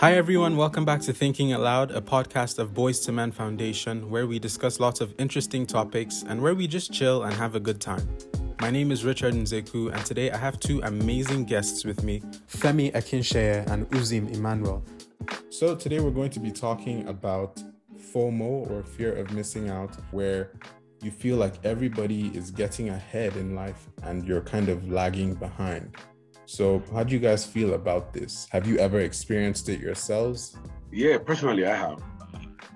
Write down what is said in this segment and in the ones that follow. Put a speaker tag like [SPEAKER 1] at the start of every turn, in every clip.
[SPEAKER 1] Hi, everyone. Welcome back to Thinking Aloud, a podcast of Boys to Men Foundation, where we discuss lots of interesting topics and where we just chill and have a good time. My name is Richard Nzekwu, and today I have two amazing guests with me Femi Akinseye and Uzim Emmanuel. So, today we're going to be talking about FOMO or fear of missing out, where you feel like everybody is getting ahead in life and you're kind of lagging behind. So, how do you guys feel about this? Have you ever experienced it yourselves?
[SPEAKER 2] Yeah, personally, I have.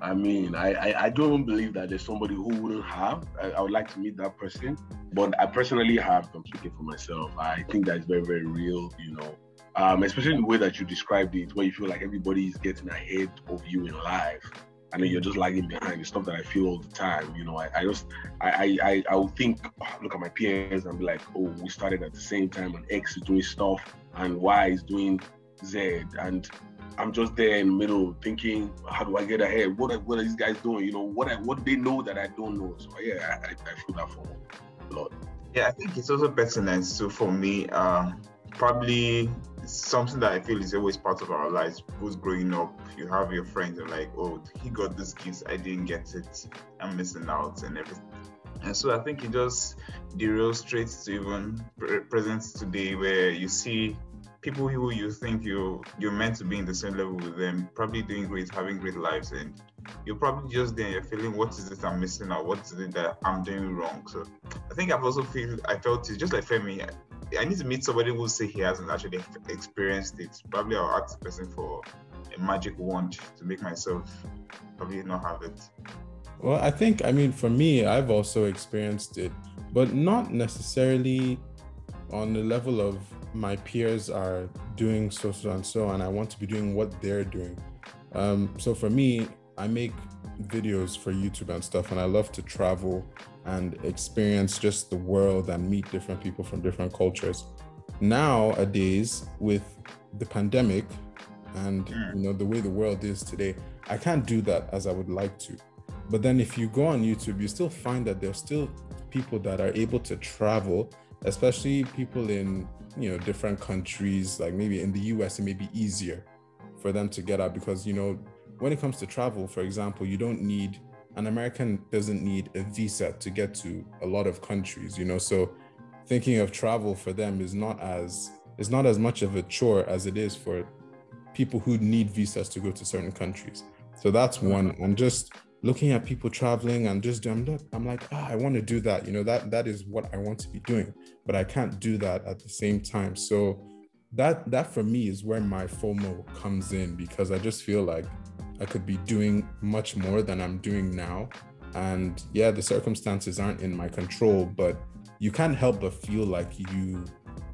[SPEAKER 2] I mean, I, I, I don't believe that there's somebody who wouldn't have. I, I, would like to meet that person, but I personally have. I'm speaking for myself. I think that's very, very real. You know, um, especially the way that you described it, where you feel like everybody is getting ahead of you in life and then you're just lagging behind. The stuff that I feel all the time. You know, I, I just I I I would think, oh, look at my peers and be like, oh, we started at the same time, and X is doing stuff, and Y is doing Z, and I'm just there in the middle thinking, how do I get ahead? What are, what are these guys doing? You know, what I, what they know that I don't know? So yeah, I, I feel that for a lot.
[SPEAKER 3] Yeah, I think it's also pertinent. So for me, um, probably something that I feel is always part of our lives. Both growing up, you have your friends and like, oh, he got this gift, I didn't get it, I'm missing out and everything. And so I think it just derails straight to even present today, where you see people who you think you you're meant to be in the same level with them, probably doing great, having great lives, and you're probably just there, you're feeling what is it I'm missing out, what is it that I'm doing wrong. So I think I've also feel I felt it just like Femi. I need to meet somebody who say he hasn't actually experienced it. Probably I'll ask the person for a magic wand to make myself probably not have it.
[SPEAKER 1] Well, I think I mean for me, I've also experienced it, but not necessarily on the level of my peers are doing so so and so, and I want to be doing what they're doing. Um, so for me, I make videos for YouTube and stuff, and I love to travel and experience just the world and meet different people from different cultures. Nowadays, with the pandemic and hmm. you know the way the world is today, I can't do that as I would like to. But then if you go on YouTube, you still find that there's still people that are able to travel, especially people in you know different countries, like maybe in the US, it may be easier for them to get out because you know when it comes to travel, for example, you don't need an American doesn't need a visa to get to a lot of countries, you know. So thinking of travel for them is not as is not as much of a chore as it is for people who need visas to go to certain countries. So that's one. And just looking at people traveling and just I'm not, I'm like, ah, I want to do that. You know, that that is what I want to be doing, but I can't do that at the same time. So that that for me is where my FOMO comes in because I just feel like I could be doing much more than I'm doing now. And yeah, the circumstances aren't in my control, but you can't help but feel like you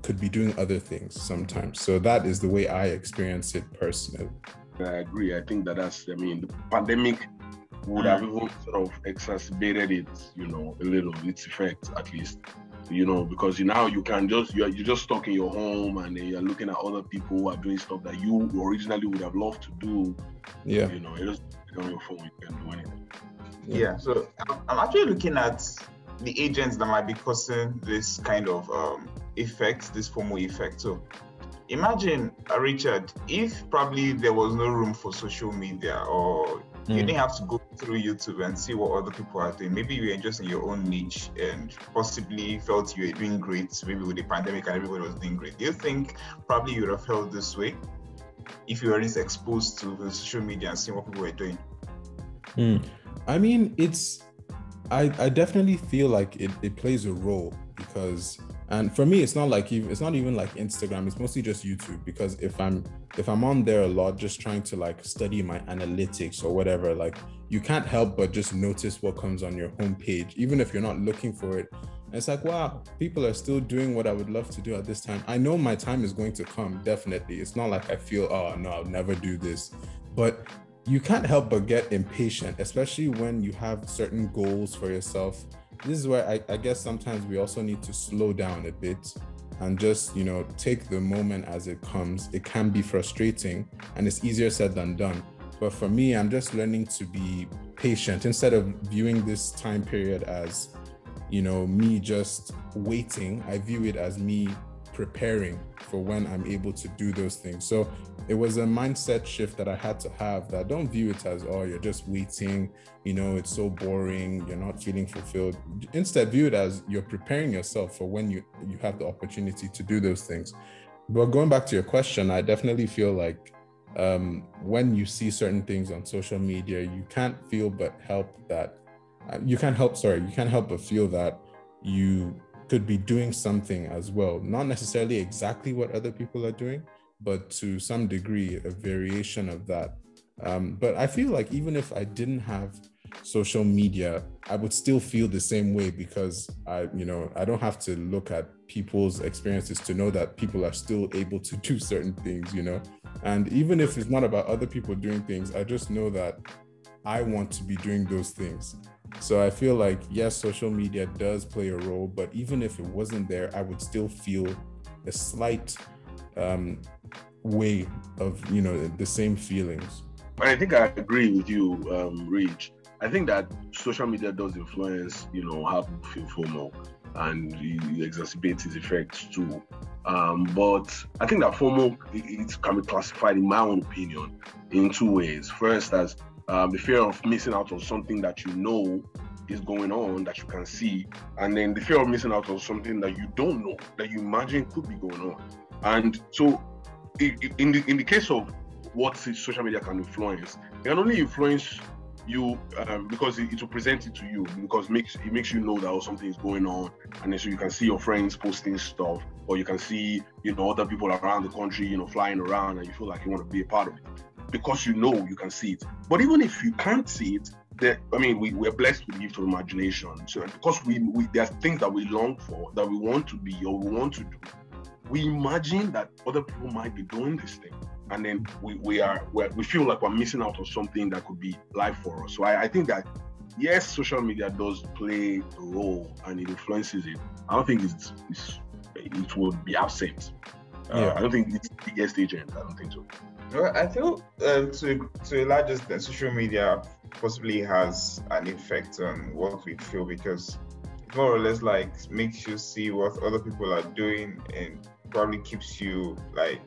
[SPEAKER 1] could be doing other things sometimes. So that is the way I experience it personally.
[SPEAKER 2] I agree. I think that that's, I mean, the pandemic would mm. have even sort of exacerbated it, you know, a little, its effect at least you know, because you now you can just you're you're just stuck in your home and you're looking at other people who are doing stuff that you originally would have loved to do.
[SPEAKER 1] Yeah.
[SPEAKER 2] You know, you just on your phone, you can do anything.
[SPEAKER 3] Yeah. yeah so I'm actually looking at the agents that might be causing this kind of um, effect, this FOMO effect. So imagine, uh, Richard, if probably there was no room for social media or Mm. You didn't have to go through YouTube and see what other people are doing. Maybe you were just in your own niche and possibly felt you were doing great, maybe with the pandemic and everybody was doing great. Do you think probably you would have felt this way if you were just exposed to the social media and seeing what people were doing?
[SPEAKER 1] Mm. I mean, it's I, I definitely feel like it, it plays a role because and for me it's not like even it's not even like instagram it's mostly just youtube because if i'm if i'm on there a lot just trying to like study my analytics or whatever like you can't help but just notice what comes on your homepage even if you're not looking for it. And it's like wow people are still doing what i would love to do at this time. I know my time is going to come definitely. It's not like i feel oh no i'll never do this. But you can't help but get impatient especially when you have certain goals for yourself. This is where I, I guess sometimes we also need to slow down a bit and just you know take the moment as it comes. It can be frustrating and it's easier said than done. But for me i'm just learning to be patient. Instead of viewing this time period as you know me just waiting i view it as me preparing for when I'm able to do those things. So it was a mindset shift that I had to have that don't view it as, oh, you're just waiting, you know, it's so boring, you're not feeling fulfilled. Instead, view it as you're preparing yourself for when you, you have the opportunity to do those things. But going back to your question, I definitely feel like um, when you see certain things on social media, you can't feel but help that uh, you can't help, sorry, you can't help but feel that you could be doing something as well. Not necessarily exactly what other people are doing, but to some degree, a variation of that. Um, but I feel like even if I didn't have social media, I would still feel the same way because I, you know, I don't have to look at people's experiences to know that people are still able to do certain things, you know. And even if it's not about other people doing things, I just know that I want to be doing those things. So I feel like yes, social media does play a role, but even if it wasn't there, I would still feel a slight um, way of you know the same feelings.
[SPEAKER 2] I think I agree with you, um, Rich. I think that social media does influence, you know, how people feel FOMO and it exacerbates its effects too. Um, but I think that FOMO it, it, can be classified, in my own opinion, in two ways. First, as um, the fear of missing out on something that you know is going on that you can see, and then the fear of missing out on something that you don't know that you imagine could be going on. And so, in the in the case of what social media can influence, it can only influence you um, because it, it, will present it to you because it makes it makes you know that oh, something is going on and then so you can see your friends posting stuff or you can see you know other people around the country you know flying around and you feel like you want to be a part of it because you know you can see it. But even if you can't see it, I mean, we, we're blessed with gift of imagination. So because we, we there are things that we long for, that we want to be or we want to do, we imagine that other people might be doing this thing. And then we, we are we feel like we're missing out on something that could be life for us. So I, I think that yes, social media does play a role and it influences it. I don't think it's, it's it would be absent. Uh, yeah. I don't think it's the biggest agent. I don't think so.
[SPEAKER 3] Well, I feel um, to to a large extent, social media possibly has an effect on what we feel because it more or less like makes you see what other people are doing and probably keeps you like,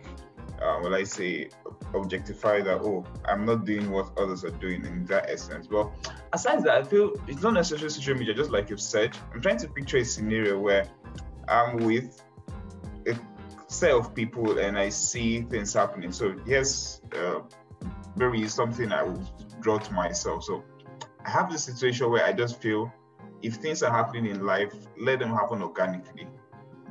[SPEAKER 3] uh, well, I say, objectify that. Oh, I'm not doing what others are doing in that essence. But aside that, I feel it's not necessarily social media. Just like you've said, I'm trying to picture a scenario where I'm with a set of people and I see things happening. So yes, uh, maybe something I will draw to myself. So I have this situation where I just feel if things are happening in life, let them happen organically.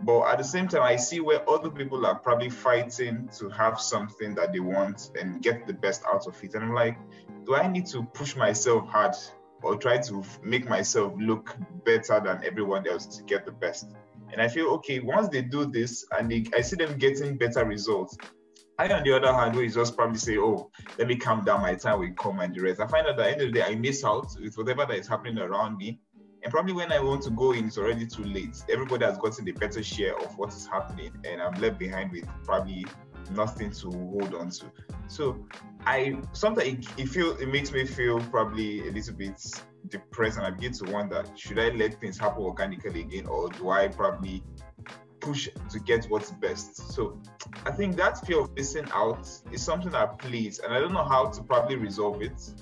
[SPEAKER 3] But at the same time, I see where other people are probably fighting to have something that they want and get the best out of it. And I'm like, do I need to push myself hard or try to make myself look better than everyone else to get the best? And I feel okay once they do this and they, I see them getting better results. I, on the other hand, will just probably say, "Oh, let me calm down. My time will come and the rest." I find at the end of the day, I miss out with whatever that is happening around me. And probably when I want to go in, it's already too late. Everybody has gotten a better share of what is happening, and I'm left behind with probably nothing to hold on to. So I sometimes it, it feel it makes me feel probably a little bit depressed and I begin to wonder should I let things happen organically again or do I probably push to get what's best? So I think that fear of missing out is something that plays and I don't know how to probably resolve it.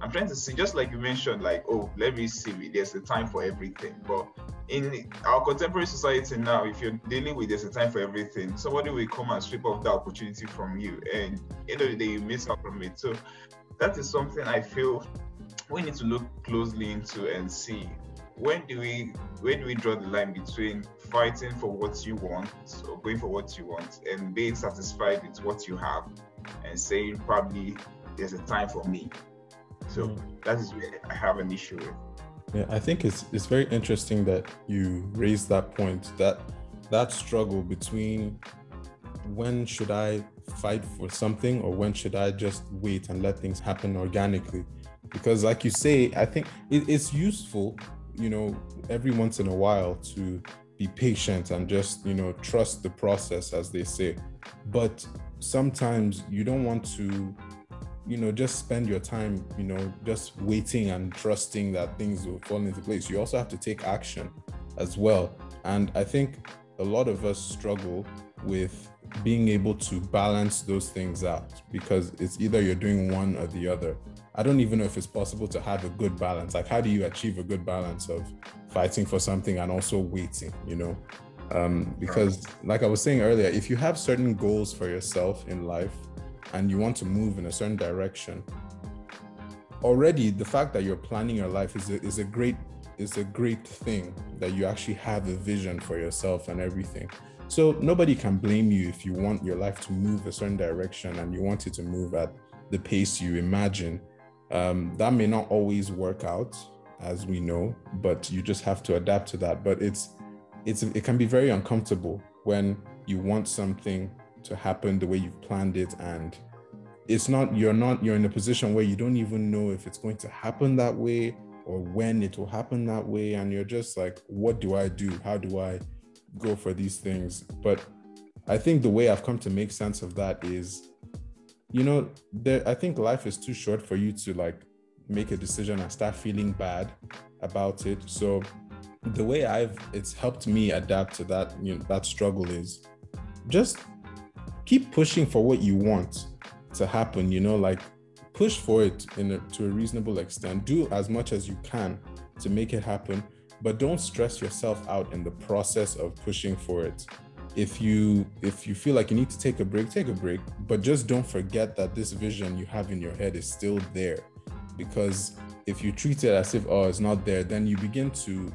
[SPEAKER 3] I'm trying to see, just like you mentioned, like, oh, let me see, there's a time for everything. But in our contemporary society now, if you're dealing with there's a time for everything, somebody will come and strip off the opportunity from you, and end of the day, you miss out from it. So that is something I feel we need to look closely into and see when do we where do we draw the line between fighting for what you want or going for what you want and being satisfied with what you have and saying probably there's a time for me. So mm. that is where i have an issue with.
[SPEAKER 1] Yeah i think it's it's very interesting that you raised that point that that struggle between when should i fight for something or when should i just wait and let things happen organically because like you say i think it, it's useful you know every once in a while to be patient and just you know trust the process as they say. But sometimes you don't want to you know just spend your time you know just waiting and trusting that things will fall into place. You also have to take action as well. And i think a lot of us struggle with being able to balance those things out because it's either you're doing one or the other. I don't even know if it's possible to have a good balance. Like, how do you achieve a good balance of fighting for something and also waiting, you know? Um, because, like I was saying earlier, if you have certain goals for yourself in life and you want to move in a certain direction, already the fact that you're planning your life is a, is a great is a great thing that you actually have a vision for yourself and everything. So nobody can blame you if you want your life to move a certain direction and you want it to move at the pace you imagine. Um, that may not always work out, as we know, but you just have to adapt to that. But it's it's it can be very uncomfortable when you want something to happen the way you've planned it and it's not you're not you're in a position where you don't even know if it's going to happen that way or when it will happen that way and you're just like what do i do how do i go for these things. But i think the way i've come to make sense of that is you know there i think life is too short for you to like make a decision and start feeling bad about it. So the way i've it's helped me adapt to that you know that struggle is just keep pushing for what you want to happen you know like push for it in a, to a reasonable extent. Do as much as you can to make it happen, but don't stress yourself out in the process of pushing for it. If you if you feel like you need to take a break, take a break, but just don't forget that this vision you have in your head is still there. Because if you treat it as if oh it's not there, then you begin to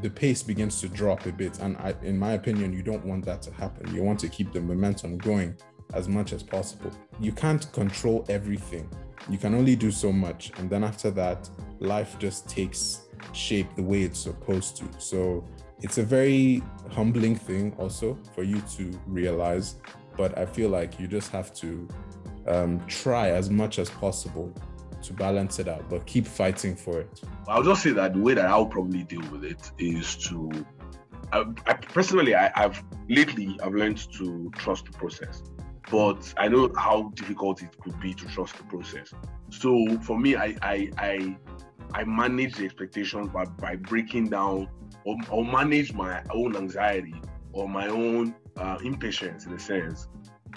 [SPEAKER 1] the pace begins to drop a bit. And I, in my opinion, you don't want that to happen. You want to keep the momentum going as much as possible. You can't control everything. You can only do so much. And then after that, life just takes shape the way it's supposed to. So it's a very humbling thing also for you to realize. But I feel like you just have to um, try as much as possible to balance it out, but keep fighting for it.
[SPEAKER 2] I'll just say that the way that I'll probably deal with it is to I, I, personally I, have lately I've learned to trust the process but I know how difficult it could be to trust the process. So for me, I I I, I manage the expectations by, by breaking down or, or manage my own anxiety or my own uh, impatience in a sense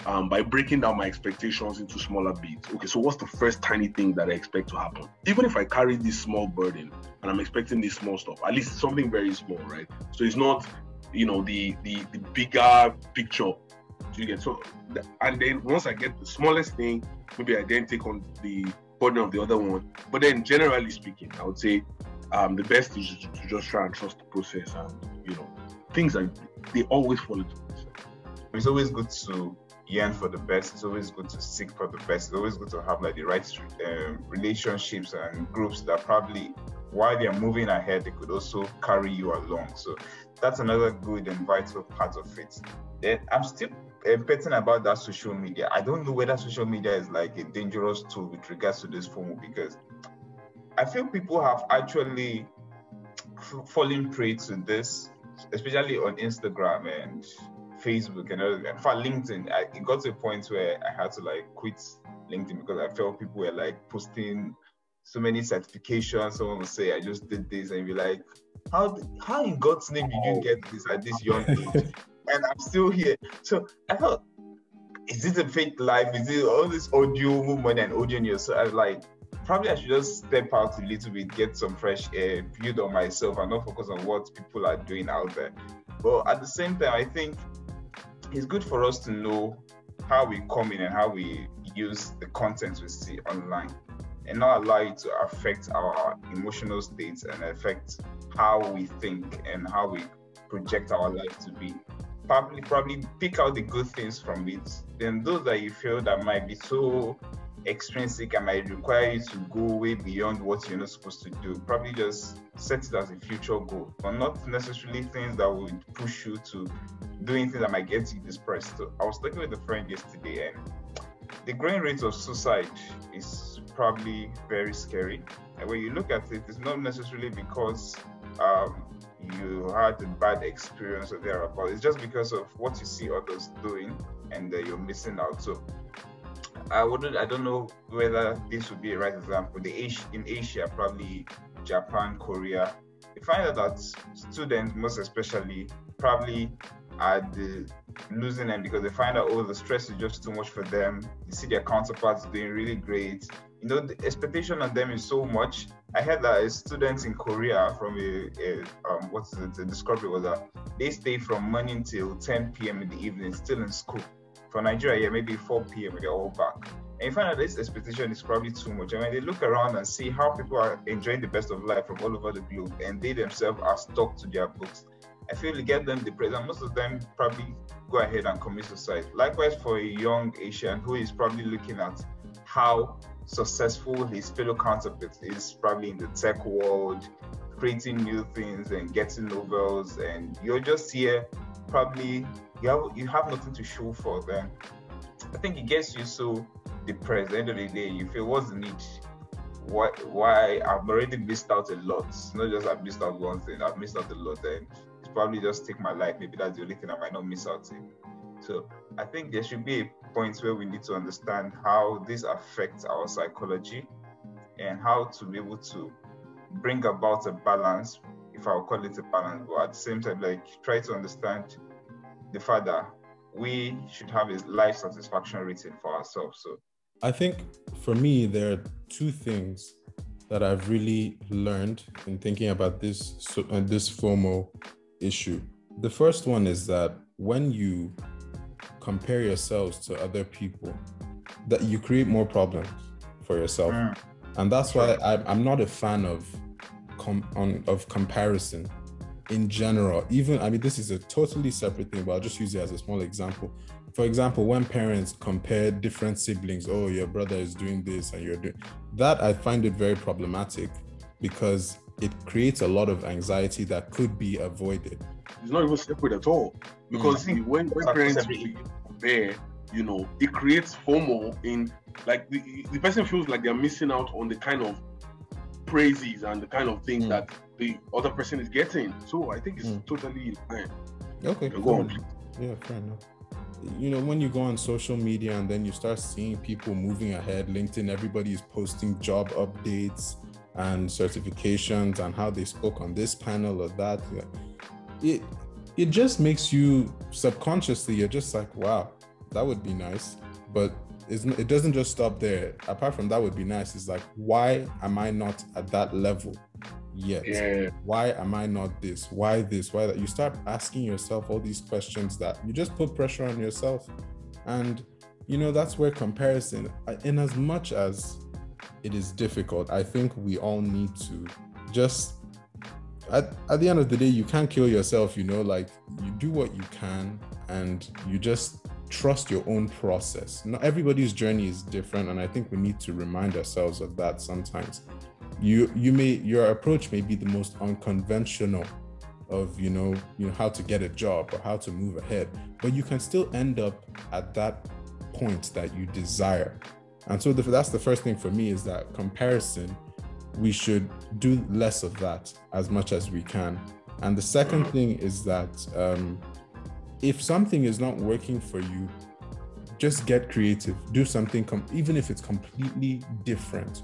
[SPEAKER 2] um, by breaking down my expectations into smaller bits. Okay, so what's the first tiny thing that I expect to happen? Even if I carry this small burden and I'm expecting this small stuff, at least something very small, right? So it's not, you know, the the, the bigger picture you get so, and then once I get the smallest thing, maybe I then take on the burden of the other one. But then, generally speaking, I would say um, the best is to, to just try and trust the process, and you know, things like they always fall into place.
[SPEAKER 3] It's always good to yearn for the best. It's always good to seek for the best. It's always good to have like the right uh, relationships and groups that probably while they're moving ahead, they could also carry you along. So that's another good and vital part of it. Then I'm still petting about that social media. I don't know whether social media is like a dangerous tool with regards to this FOMO because I feel people have actually fallen prey to this, especially on Instagram and Facebook and other. In LinkedIn, I, it got to a point where I had to like quit LinkedIn because I felt people were like posting so many certifications. Someone would say, "I just did this," and be like, "How how in God's name did you get this at this young age?" And I'm still here. So I thought, is this a fake life? Is it all this audio movement and audio news? So I was like, probably I should just step out a little bit, get some fresh air, build on myself, and not focus on what people are doing out there. But at the same time, I think it's good for us to know how we come in and how we use the content we see online and not allow it to affect our emotional states and affect how we think and how we project our life to be probably probably pick out the good things from it. Then those that you feel that might be so extrinsic and might require you to go way beyond what you're not supposed to do. Probably just set it as a future goal, but not necessarily things that would push you to doing things that might get you depressed. So I was talking with a friend yesterday, and the growing rate of suicide is probably very scary. And when you look at it, it's not necessarily because um, you had a bad experience or thereabout. It's just because of what you see others doing and uh, you're missing out. So I wouldn't, I don't know whether this would be a right example. The Asia, in Asia, probably Japan, Korea, you find out that students, most especially, probably are the losing end because they find out oh the stress is just too much for them. You see their counterparts doing really great. You know the expectation on them is so much. I heard that a student in Korea from a, a um, what's it, the discovery was that they stay from morning till 10 p.m. in the evening still in school. For Nigeria, yeah, maybe 4 p.m. they're all back. And you find that this expectation is probably too much. I mean, they look around and see how people are enjoying the best of life from all over the globe, and they themselves are stuck to their books. I feel it get them depressed, and most of them probably go ahead and commit suicide. Likewise, for a young Asian who is probably looking at how successful his fellow counterparts is, probably in the tech world, creating new things and getting novels, and you're just here, probably you have you have nothing to show for them. I think it gets you so depressed. At the end of the day, you feel what's the need? Why why I've already missed out a lot. It's Not just I've missed out one thing, I've missed out a lot and it's probably just take my life. Maybe that's the only thing I might not miss out in. So I think there should be a point where we need to understand how this affects our psychology and how to be able to bring about a balance, if I'll call it a balance, but at the same time, like try to understand the fact that we should have a life satisfaction rating for ourselves. So
[SPEAKER 1] I think for me, there are two things that I've really learned in thinking about this uh, this FOMO issue. The first one is that when you compare yourselves to other people, that you create more problems for yourself, mm. and that's why I, I'm not a fan of com- on, of comparison in general. Even I mean, this is a totally separate thing, but I'll just use it as a small example. For example, when parents compare different siblings, oh, your brother is doing this and you're doing that, I find it very problematic because it creates a lot of anxiety that could be avoided.
[SPEAKER 2] It's not even separate at all because mm-hmm. when, when parents compare, you know, it creates FOMO in like the, the person feels like they're missing out on the kind of praises and the kind of things mm. that the other person is getting. So I think it's mm. totally fine.
[SPEAKER 1] Okay, go on, Yeah, fair enough. You know, when you go on social media and then you start seeing people moving ahead, LinkedIn, everybody is posting job updates and certifications and how they spoke on this panel or that. It it just makes you subconsciously you're just like, wow, that would be nice. But it doesn't just stop there. Apart from that would be nice. It's like, why am I not at that level yet? Yeah. Why am I not this? Why this? Why that? You start asking yourself all these questions that you just put pressure on yourself. And you know, that's where comparison, in as much as it is difficult. I think we all need to just at, at the end of the day, you can't kill yourself, you know, like you do what you can and you just trust your own process. Not everybody's journey is different, and I think we need to remind ourselves of that sometimes. You you may your approach may be the most unconventional of you know you know how to get a job or how to move ahead, but you can still end up at that point that you desire and so the, that's the first thing for me is that comparison, we should do less of that as much as we can. And the second thing is that um, if something is not working for you, just get creative. Do something, com- even if it's completely different,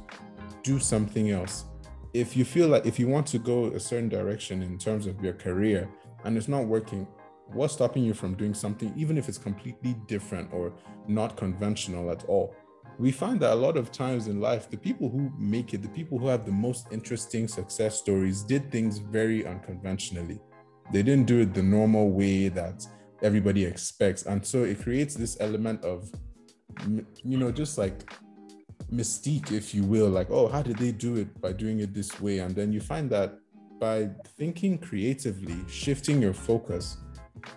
[SPEAKER 1] do something else. If you feel like if you want to go a certain direction in terms of your career and it's not working, what's stopping you from doing something, even if it's completely different or not conventional at all? We find that a lot of times in life, the people who make it, the people who have the most interesting success stories, did things very unconventionally. They didn't do it the normal way that everybody expects. And so it creates this element of, you know, just like mystique, if you will, like, oh, how did they do it by doing it this way? And then you find that by thinking creatively, shifting your focus,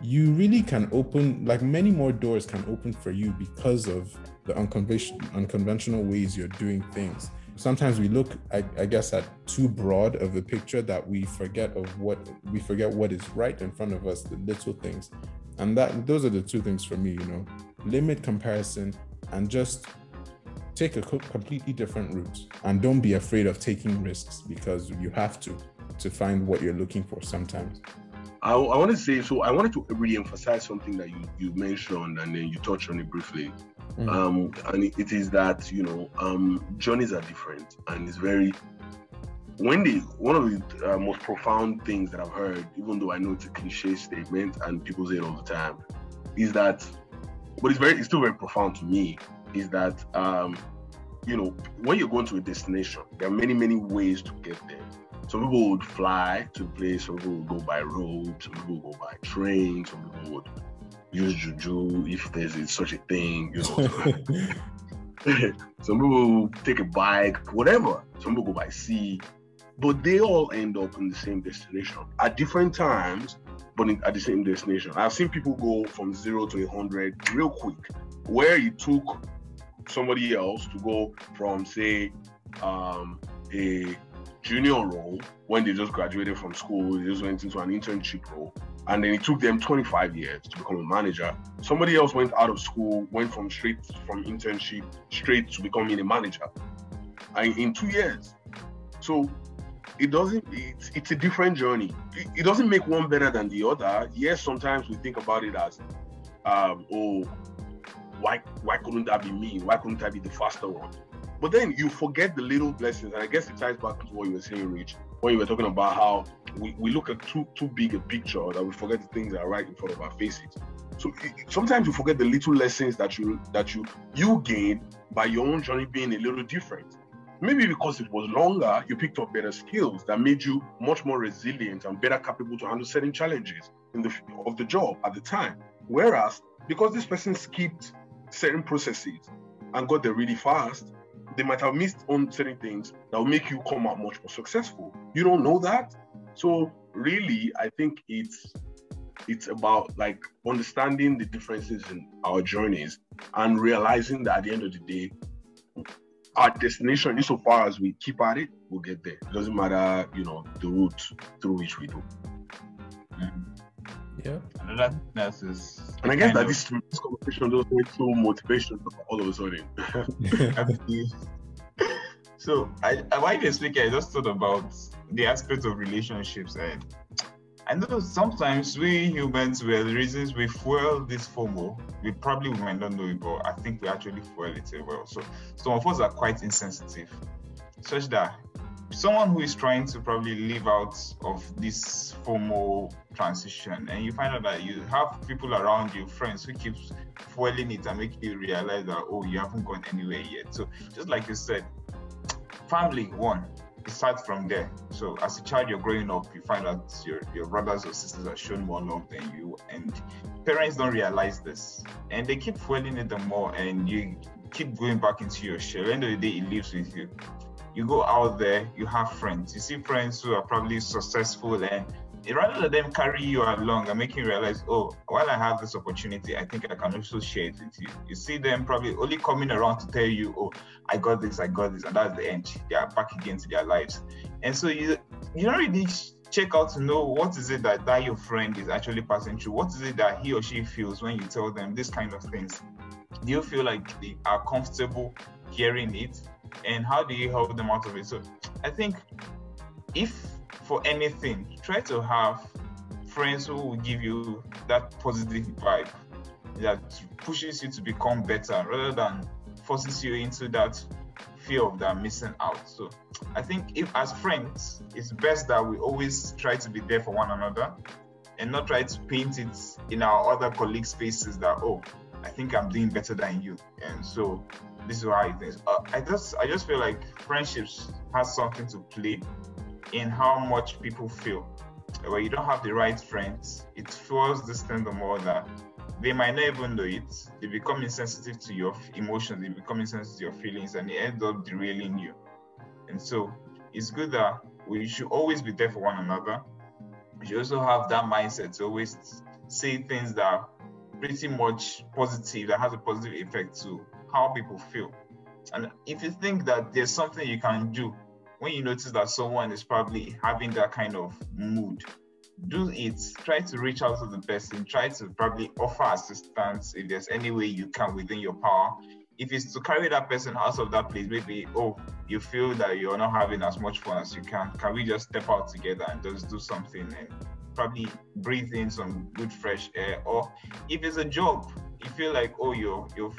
[SPEAKER 1] you really can open, like, many more doors can open for you because of the unconventional unconventional ways you're doing things. Sometimes we look, I, I, guess, at too broad of a picture that we forget of what we forget what is right in front of us, the little things, and that those are the two things for me. You know, limit comparison and just take a completely different route, and don't be afraid of taking risks because you have to to find what you're looking for sometimes.
[SPEAKER 2] I, I want to say so. I wanted to re-emphasize something that you you mentioned and then you touched on it briefly. Mm. Um, and it, it is that you know um, journeys are different, and it's very when they one of the uh, most profound things that I've heard, even though I know it's a cliche statement and people say it all the time, is that, but it's very, it's still very profound to me, is that, um, you know, when you're going to a destination, there are many, many ways to get there. Some people would fly to place, some people would go by road, some people would go by train, some people would use juju if there's such a thing, you know. some people take a bike, whatever. Some people go by sea, but they all end up in the same destination at different times, but in, at the same destination. I've seen people go from zero to a hundred real quick, where it took somebody else to go from, say, um, a junior role when they just graduated from school, they just went into an internship role, and then it took them 25 years to become a manager. Somebody else went out of school, went from straight from internship straight to becoming a manager, and in two years. So it doesn't. It's, it's a different journey. It, it doesn't make one better than the other. Yes, sometimes we think about it as, um, oh, why why couldn't that be me? Why couldn't I be the faster one? But then you forget the little blessings, and I guess it ties back to what you were saying, Rich, when you were talking about how we, we look at too too big a picture that we forget the things that are right in front of our faces. So it, sometimes you forget the little lessons that you that you you gain by your own journey being a little different. Maybe because it was longer, you picked up better skills that made you much more resilient and better capable to handle certain challenges in the of the job at the time. Whereas because this person skipped certain processes and got there really fast, they might have missed on certain things that will make you come out much more successful. You don't know that. So really, I think it's it's about like understanding the differences in our journeys and realizing that at the end of the day, our destination, insofar as we keep at it, we'll get there. It doesn't matter, you know, the route through which we do.
[SPEAKER 1] Yeah.
[SPEAKER 3] Another that is.
[SPEAKER 2] And I guess that this, this conversation doesn't make so motivation all of a sudden.
[SPEAKER 3] so I, I while you're speaking, I just thought about the aspect of relationships and I know sometimes we humans, well, the reasons we fuel this FOMO, we probably might not know it, but I think we actually fuel it as well. So some of us are quite insensitive, such that someone who is trying to probably live out of this formal transition, and you find out that you have people around you, friends who keep fueling it and make you realize that oh, you haven't gone anywhere yet. So just like you said, family one, starts from there. So as a child, you're growing up, you find out your, your brothers or sisters are shown more love than you, and parents don't realize this, and they keep fueling it the more, and you keep going back into your shell. End of the day, it lives with you. You go out there, you have friends. You see friends who are probably successful and rather than them carry you along and make you realize, oh, while I have this opportunity, I think I can also share it with you. You see them probably only coming around to tell you, oh, I got this, I got this, and that's the end. They are back again to their lives. And so you you don't really check out to know what is it that that your friend is actually passing through. What is it that he or she feels when you tell them this kind of things? Do you feel like they are comfortable hearing it? And how do you help them out of it? So I think if for anything, try to have friends who will give you that positive vibe that pushes you to become better rather than forces you into that fear of that missing out. So I think if as friends, it's best that we always try to be there for one another and not try to paint it in our other colleagues' faces that oh, I think I'm doing better than you. And so this is how it is. Uh, I just I just feel like friendships has something to play in how much people feel. When you don't have the right friends, it fuels this thing the more that they might not even know it. They become insensitive to your emotions, they become insensitive to your feelings, and they end up derailing you. And so it's good that we should always be there for one another. We should also have that mindset to always say things that are pretty much positive, that has a positive effect to how people feel. And if you think that there's something you can do when you notice that someone is probably having that kind of mood, do it. Try to reach out to the person. Try to probably offer assistance if there's any way you can within your power. If it's to carry that person out of that place, maybe, oh, you feel that you're not having as much fun as you can. Can we just step out together and just do something and probably breathe in some good fresh air? Or if it's a job, you feel like, oh, you're, you're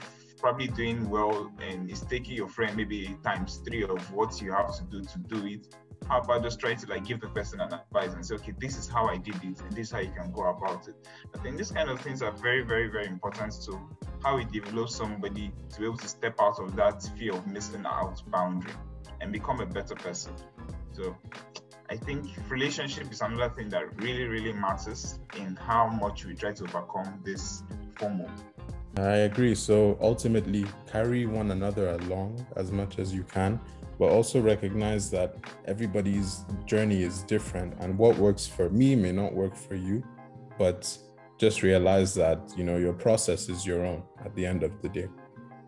[SPEAKER 3] probably doing well and it's taking your friend maybe times three of what you have to do to do it, how about just try to like give the person an advice and say, okay, this is how I did it, and this is how you can go about it. I think these kind of things are very, very, very important to how we develop somebody to be able to step out of that fear of missing out boundary and become a better person. So I think relationship is another thing that really, really matters in how much we try to overcome this FOMO.
[SPEAKER 1] I agree. So ultimately, carry one another along as much as you can but also recognize that everybody's journey is different and what works for me may not work for you but just realize that you know your process is your own at the end of the day.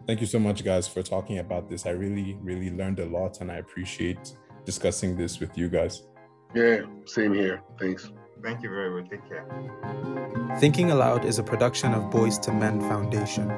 [SPEAKER 1] Thank you so much guys for talking about this. I really really learned a lot and i appreciate discussing this with you guys.
[SPEAKER 2] Yeah same here. Thanks
[SPEAKER 3] thank you very much. Take care.
[SPEAKER 4] Thinking aloud is a production of boys to men foundation